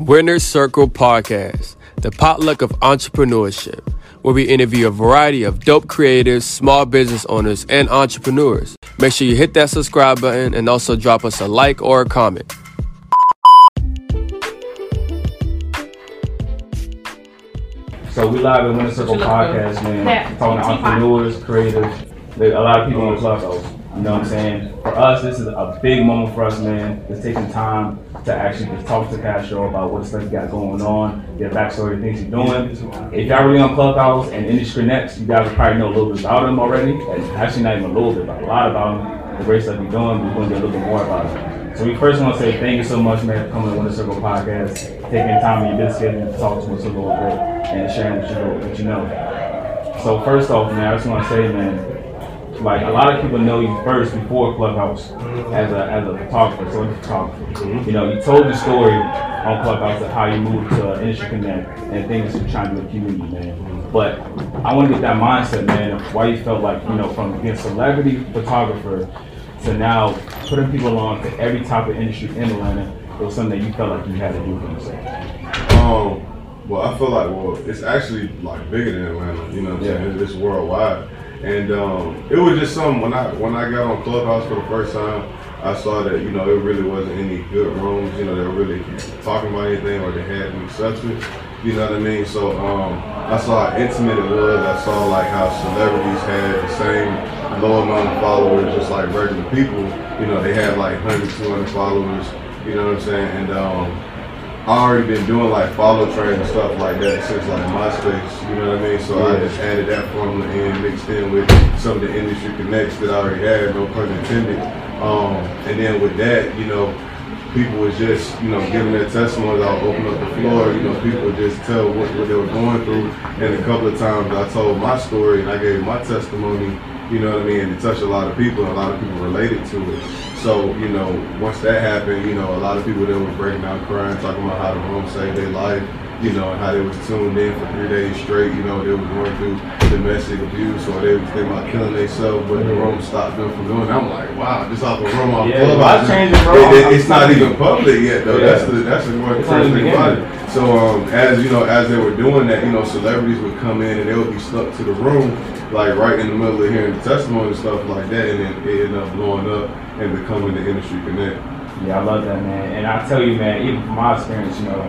Winner's Circle Podcast, the potluck of entrepreneurship, where we interview a variety of dope creators, small business owners, and entrepreneurs. Make sure you hit that subscribe button and also drop us a like or a comment. So we live at Winner's Circle Podcast, man. Talking to entrepreneurs, creatives, a lot of people on the clubhouse. You know what I'm saying? For us, this is a big moment for us, man. It's taking time to actually just talk to Castro about what stuff you got going on, get a backstory of things he's doing. If y'all really on Clubhouse and Industry Connect, you guys probably know a little bit about him already. And Actually, not even a little bit, but a lot about him. The great stuff he's doing. We're going to get a little bit more about him. So we first want to say thank you so much, man, for coming to Winner Circle Podcast, taking time in your busy schedule to talk to us a little bit and sharing. What you know. So first off, man, I just want to say, man, like a lot of people know you first before Clubhouse mm-hmm. as a as a photographer, so a photographer. Mm-hmm. You know, you told the story on Clubhouse of how you moved to Industry Connect and things you're trying to do in community, man. Mm-hmm. But I want to get that mindset, man, of why you felt like, you know, from being a celebrity photographer to now putting people on to every type of industry in Atlanta, it was something that you felt like you had to do for yourself. Um, well, I feel like, well, it's actually like bigger than Atlanta, you know what I'm yeah. saying? It's worldwide. And um, it was just something when I when I got on Clubhouse for the first time, I saw that you know it really wasn't any good rooms. You know they were really talking about anything or they had any substance. You know what I mean? So um, I saw how intimate it was. I saw like how celebrities had the same low amount of followers, just like regular people. You know they had like 100, 200 followers. You know what I'm saying? And um, already been doing like follow trains and stuff like that since like MySpace, you know what I mean? So yeah. I just added that formula in, mixed in with some of the industry connects that I already had, no pun intended. Um, and then with that, you know, people was just, you know, giving their testimonies. I'll open up the floor, you know, people would just tell what, what they were going through. And a couple of times I told my story and I gave my testimony you know what I mean? And it touched a lot of people, and a lot of people related to it. So, you know, once that happened, you know, a lot of people that were breaking out crying, talking about how the room saved their life, you know, and how they was tuned in for three days straight, you know, they was going through domestic abuse or they was thinking about killing themselves, but the room stopped them from doing it. I'm like, wow, this off the room off yeah, club. It, it, it's not even public yet though. Yeah. That's the that's the more first thing about it. So um, as you know, as they were doing that, you know, celebrities would come in and they would be stuck to the room like right in the middle of hearing the testimony and stuff like that, and then it ended up blowing up and becoming the industry connect. Yeah, I love that, man. And I tell you, man, even from my experience, you know,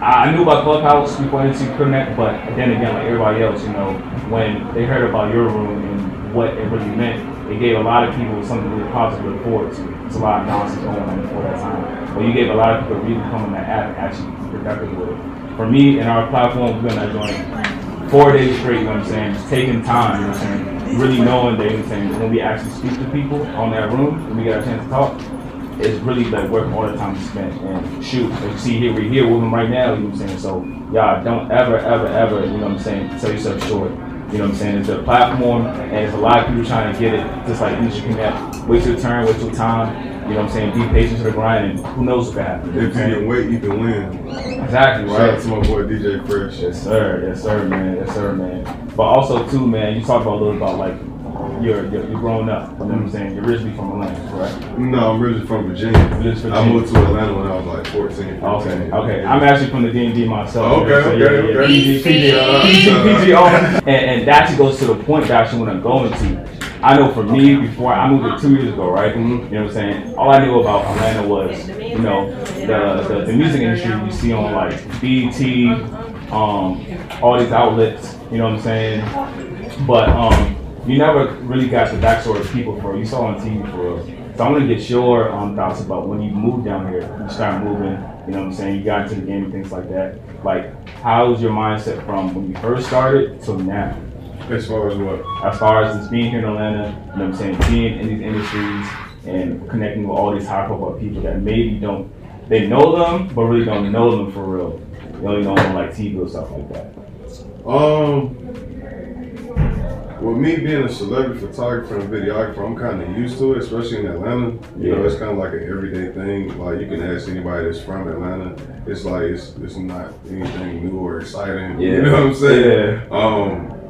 I knew about Clubhouse before Industry Connect, but then again, like everybody else, you know, when they heard about your room and what it really meant, it gave a lot of people something really positive to look forward to. It's a lot of nonsense going on before that time. But you gave a lot of people really come on that app and actually productive with it. For me and our platform, we're gonna join four days straight, you know what I'm saying? Just taking time, you know what I'm saying? Really knowing that, you saying? When we actually speak to people on that room, when we get a chance to talk, it's really like worth all the time to spend. And shoot, as you see here, we're here with them right now, you know what I'm saying? So, y'all don't ever, ever, ever, you know what I'm saying, sell yourself short. You know what I'm saying? It's a platform, and it's a lot of people trying to get it, just like Industry Connect. Wait your turn, wait your time. You know what I'm saying? Be patient to the grind, and who knows what can happen. If you can wait, you can win. Exactly, right? Shout out to my boy DJ Fresh. Yes, sir. Yes, sir, man. Yes, sir, man. But also, too, man, you talk about a little about like you're, you're, you're growing up. You know what I'm saying? You're originally from Atlanta, right? No, I'm originally from Virginia. Virginia. I moved to Atlanta when I was like 14. 15. Okay, okay. I'm actually from the DMV myself. Okay, so, okay, yeah, okay. PG, PG, PG, PG, and, and that actually goes to the point that actually what I'm going to I know for me, before I moved here two years ago, right? Mm-hmm. You know what I'm saying? All I knew about Atlanta was, you know, the, the, the music industry you see on like BET, um, all these outlets, you know what I'm saying? But um, you never really got the backstory of people for you saw on TV for real. So I want to get your um, thoughts about when you moved down here, you started moving, you know what I'm saying? You got into the game and things like that. Like, how was your mindset from when you first started to now? As far as what? As far as just being here in Atlanta, you know what I'm saying, being in these industries and connecting with all these high profile people that maybe don't, they know them, but really don't know them for real. Only know them like TV or stuff like that. Um, with me being a celebrity photographer and videographer, I'm kind of used to it, especially in Atlanta. You yeah. know, it's kind of like an everyday thing. Like you can ask anybody that's from Atlanta. It's like it's, it's not anything new or exciting. Yeah. You know what I'm saying? Yeah. Um,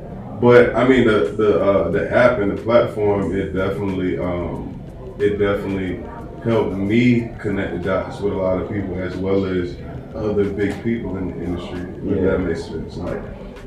but I mean the the uh, the app and the platform it definitely um, it definitely helped me connect the dots with a lot of people as well as other big people in the industry. If yeah. that makes sense. Like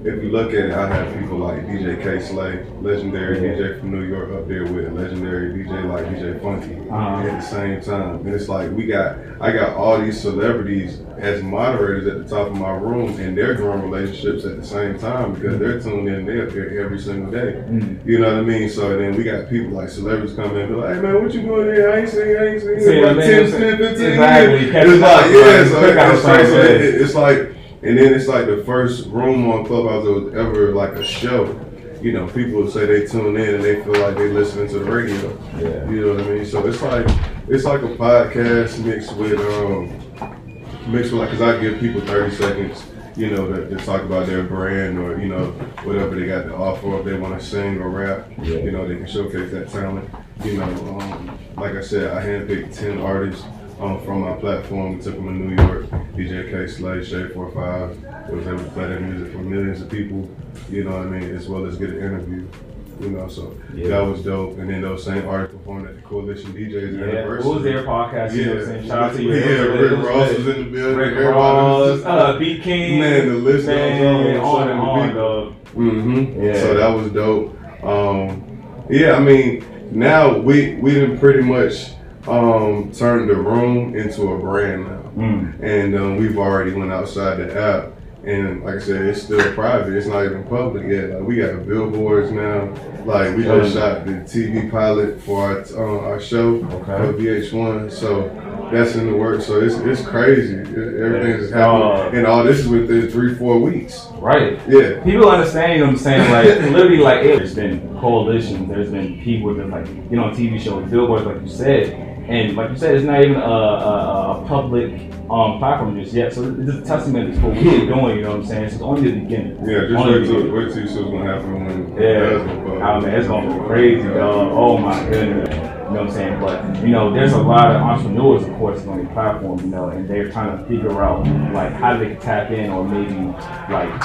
if you look at it, I have people like DJ Kay Slay, legendary. DJ from New York, up there with legendary DJ like DJ Funky uh-huh. at the same time. And it's like we got, I got all these celebrities as moderators at the top of my room, and they're growing relationships at the same time because they're tuned in they're there every single day. Mm-hmm. You know what I mean? So then we got people like celebrities come in and be like, "Hey man, what you doing here? I ain't seen, I ain't seen you like 10, 10, 15 exactly. years." It's like, yeah, so it's, it's, it's like and then it's like the first room on Clubhouse that was ever like a show. You know, people say they tune in and they feel like they listening to the radio. Yeah. You know what I mean? So it's like it's like a podcast mixed with um mixed with like because I give people thirty seconds. You know, to, to, talk about their brand or you know whatever they got to offer. If they want to sing or rap, yeah. you know, they can showcase that talent. You know, um, like I said, I handpicked ten artists um, from my platform. We took them to New York. DJ Kay Slay, Shade 45. It was able to play that music for millions of people, you know what I mean, as well as get an interview. You know, so yeah. that was dope. And then those same artists performed at the Coalition DJs yeah. Anniversary. What was their podcast? Yeah. You know Shout out to you. Yeah, Rick Ross was in the building. Rick Ross, uh, B King. Man, the list man, goes on. On and on, dog. Mm-hmm. Yeah. So that was dope. Um, yeah, I mean, now we we didn't pretty much um, turned the room into a brand now, mm. and um, we've already went outside the app. And like I said, it's still private. It's not even public yet. Like we got the billboards now. Like we just shot the TV pilot for our, uh, our show okay. for VH1. So that's in the works. So it's it's crazy. Everything's just happening, uh, and all this is within three four weeks. Right. Yeah. People understand. You know what I'm saying? Like literally, like there's been coalitions. There's been people that like you know TV shows, billboards, like you said and like you said, it's not even a, a, a public um, platform just yet. So it's a testament to what we're doing. You know what I'm saying? It's only the beginning. Yeah, just wait till wait till you see what's gonna happen when. Yeah. Oh man, it's gonna be crazy, dog. Oh my goodness. You know what I'm saying? But you know, there's a lot of entrepreneurs, of course, on the platform. You know, and they're trying to figure out like how they can tap in, or maybe like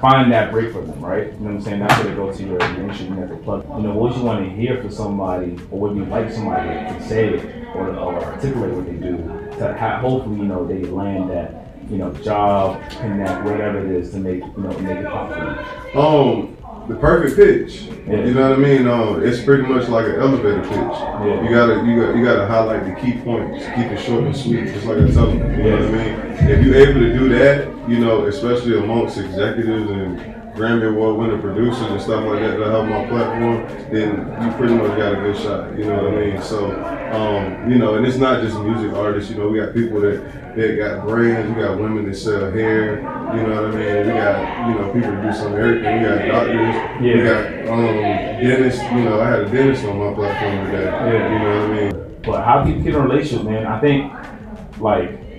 find that break for them, right? You know what I'm saying? That's where they go to your industry and have plug. You know, what you want to hear from somebody, or what you like somebody to say or, or articulate what they do to hopefully you know they land that you know job connect whatever it is to make you know make it popular. Um, the perfect pitch. Yeah. You know what I mean? Um, it's pretty much like an elevator pitch. Yeah. You gotta you got you gotta highlight the key points, keep it short and sweet, just like I tell them. You yeah. know what I mean? If you're able to do that, you know, especially amongst executives and Grammy Award winning producers and stuff like that that help my platform, then you pretty much got a good shot. You know what I mean? So, um, you know, and it's not just music artists. You know, we got people that that got brands. We got women that sell hair. You know what I mean? We got you know people that do some everything. We got doctors. Yeah. We got um, dentists. You know, I had a dentist on my platform today. Yeah. You know what I mean? But how do you get a relationship, man? I think like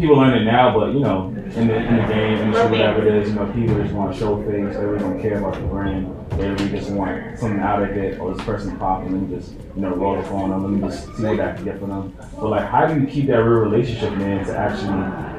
people learn it now, but you know, in the in the game, industry, whatever it is, you know, people just want to show face. They really don't care about the brand. They really just want something out of it. Or this person popping, let me just you know roll the phone on. Let me just see what I can get from them. But like, how do you keep that real relationship, man, to actually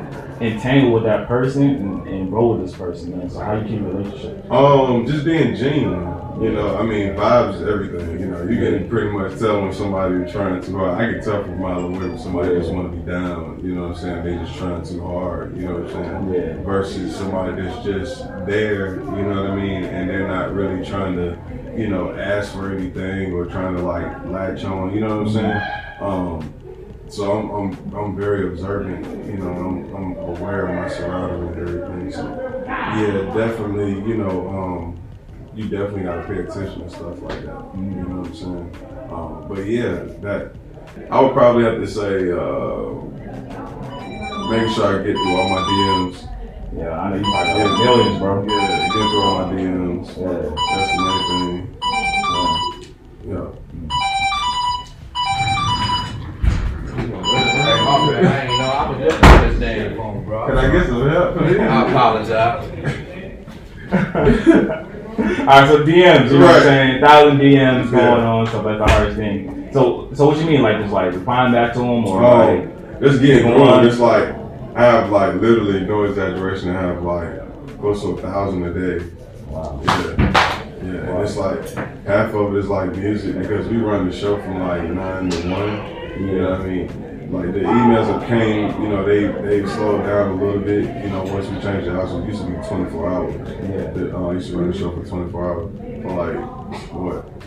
entangle with that person and, and roll with this person, man. So how do you keep a relationship? Um, just being genuine. You know, I mean, vibes is everything. You know, you can pretty much tell when somebody's trying too hard. I can tell from a mile away when somebody just want to be down. You know what I'm saying? They just trying too hard. You know what I'm saying? Yeah. Versus somebody that's just there. You know what I mean? And they're not really trying to, you know, ask for anything or trying to like latch on. You know what I'm saying? Um, so I'm, I'm, I'm very observant, you know, I'm, I'm aware of my surroundings and everything. So yeah, definitely, you know, um, you definitely got to pay attention to stuff like that. You know what I'm saying? Um, but yeah, that I would probably have to say, uh, make sure I get through all my DMs. Yeah, I know you might have millions, bro. Yeah, get through all my DMs. Yeah, that's the main thing. Yeah. yeah. I ain't know I was looking at this damn phone, bro. Can I get some help? I apologize. All right, so DMs, you know what I'm saying? Thousand DMs going on, so that's the hardest thing. So, so what you mean, like just like replying back to them, or oh, like just getting going? It's like I have like literally no exaggeration. I have like close to a thousand a day. Wow. Yeah. Yeah, wow. and it's like half of it is like music because we run the show from like nine to one. You know what I mean? Like the emails that came, you know, they they slowed down a little bit. You know, once we changed the house, it used to be 24 hours. Yeah. The, uh, I used to run the show for 24 hours for like what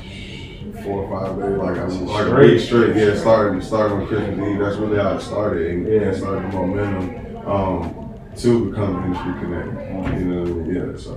four or five days, like I was like a week straight. Yeah, starting starting on Christmas Eve. That's really how it started, and, Yeah. and started the momentum um, to become industry connected. You know, what I mean? yeah. So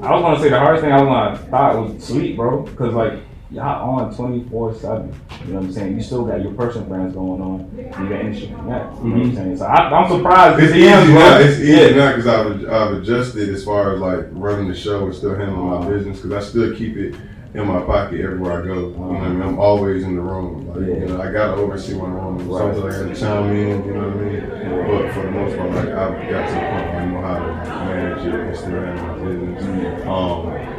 Yeah. I was gonna say the hardest thing I was gonna thought was sleep, bro. Cause like y'all on twenty four seven. You know what I'm saying? You still got your personal brands going on. You got industry connect. You know what I'm saying? So I, I'm surprised. It's easy now. It's easy Yeah. now because I've, I've adjusted as far as like running the show and still handling my business because I still keep it in my pocket everywhere I go. You know what I mean? I'm always in the room. Like, Yeah. you know, I gotta oversee my room. Right. Sometimes I gotta chime in. You know what I mean? But for the most part, like I've got to the point where I know how to manage it and still handle my business. Um,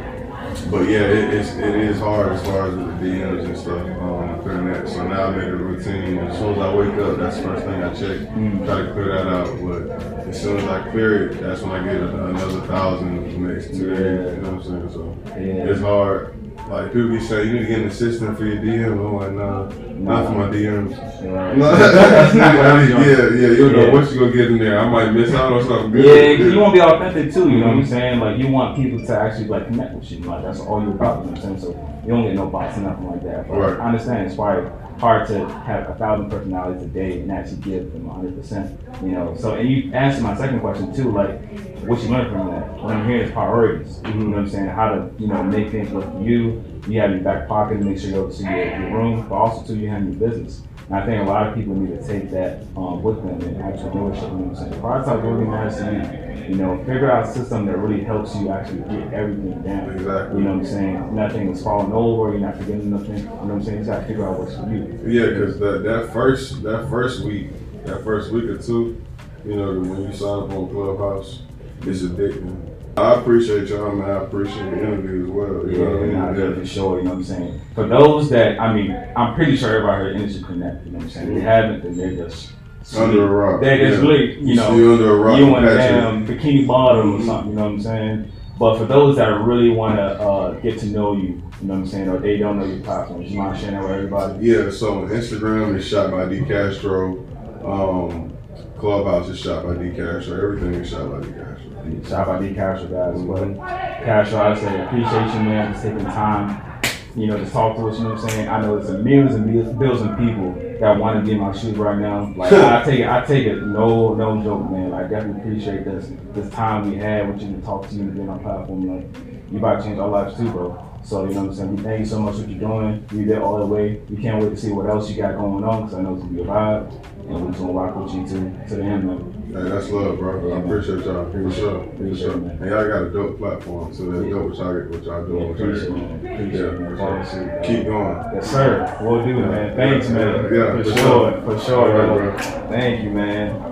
but yeah, it, it's it is hard as far as the DMs and stuff. Um, clearing that. So now I made a routine. As soon as I wake up, that's the first thing I check. Try to clear that out. But as soon as I clear it, that's when I get a, another thousand the next two days. You know what I'm saying? So Yeah. it's hard. Like people be saying, you need to get an assistant for your DMs. I'm like, nah, not for my DMs. Right. No, That's not what I'm yeah, yeah. You don't Yeah. know what you gonna get in there. I might miss out on something good. Yeah, 'cause you want to be authentic too. You know what I'm mm-hmm. saying? Like you want people to actually like connect with you. Like that's all you're about. You know what I'm saying? So you don't get no bots or nothing like that. But Right. I understand it's probably hard to have a thousand personalities a day and actually give them 100. percent You know. So and you answered my second question too. Like what you learned from that? What I'm hearing is priorities. You know mm-hmm. what I'm saying? How to you know make things work for you. You have in your back pocket to make sure you go to your, your room, but also too you have your business. And I think a lot of people need to take that um, with them in entrepreneurship. You know what I'm saying? Prioritize what really matters to you. You know, figure out a system that really helps you actually get everything down. Exactly. You know what I'm saying? Nothing is falling over. You're not forgetting nothing. You know what I'm saying? You just gotta figure out what's for you. Yeah, because that that first that first week, that first week or two, you know, when you sign up on Clubhouse, it's addicting. I appreciate y'all, man. I appreciate the interview as well. You know what I mean? nah, yeah, for sure. You know what I'm saying? For those that, I mean, I'm pretty sure everybody heard Industry Connect. You know what I'm saying? If they haven't, then they're just Under a rock. They're just Yeah. really, you know, see under a rock. you and Patrick. damn bikini bottom or something. You know what I'm saying? But for those that really want to uh, get to know you, you know what I'm saying, or they don't know your platforms, you mind sharing that with everybody? Yeah, so on Instagram is shot by D Castro. Um, Clubhouse is shot by D Castro. Everything is shot by D Castro. Shout out to Castro guys. But Castro, I say appreciate you, man, for taking time. You know, to talk to us. You know what I'm saying? I know it's a millions and millions, billions of people that want to be in my shoes right now. Like I take it, I take it, no, no joke, man. I definitely appreciate this this time we had with you to talk to you and be on our platform. Like you about to change our lives too, bro. So you know what I'm saying? We thank you so much for what you're doing. You did all the way. We can't wait to see what else you got going on because I know it's gonna be a vibe, and we're gonna rock with you to to the end, man. Hey, that's love, bro. Yeah, I man. appreciate y'all. For Appreciate sure. it. For sure. And y'all got a dope platform, so that's Yeah. dope what y'all, what y'all doing. what y'all appreciate it, man. Appreciate it, man. Yeah, Follow sure. man. Keep going. Yes, sir. We'll do, man. Thanks, man. Yeah, for for sure. sure. For sure, All right, bro. bro. Thank you, man.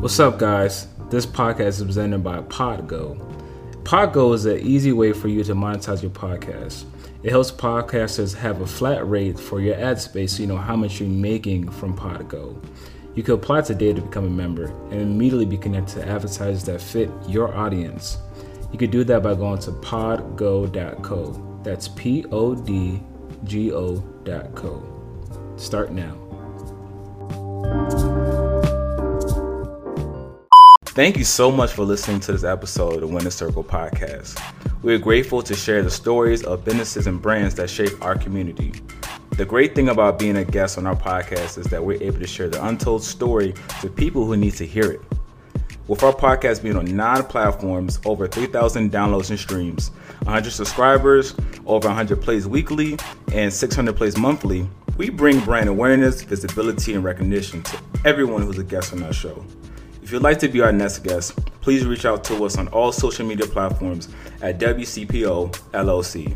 What's up, guys? This podcast is presented by Podgo. Podgo is an easy way for you to monetize your podcast. It helps podcasters have a flat rate for your ad space so you know how much you're making from Podgo. You can apply today to become a member and immediately be connected to advertisers that fit your audience. You can do that by going to podgo.co. That's P O D G O.co. Start now. Thank you so much for listening to this episode of the Winner Circle podcast. We are grateful to share the stories of businesses and brands that shape our community. The great thing about being a guest on our podcast is that we're able to share the untold story to people who need to hear it. With our podcast being on nine platforms, over 3,000 downloads and streams, 100 subscribers, over 100 plays weekly, and 600 plays monthly, we bring brand awareness, visibility, and recognition to everyone who's a guest on our show. If you'd like to be our next guest, please reach out to us on all social media platforms at WCPO LLC.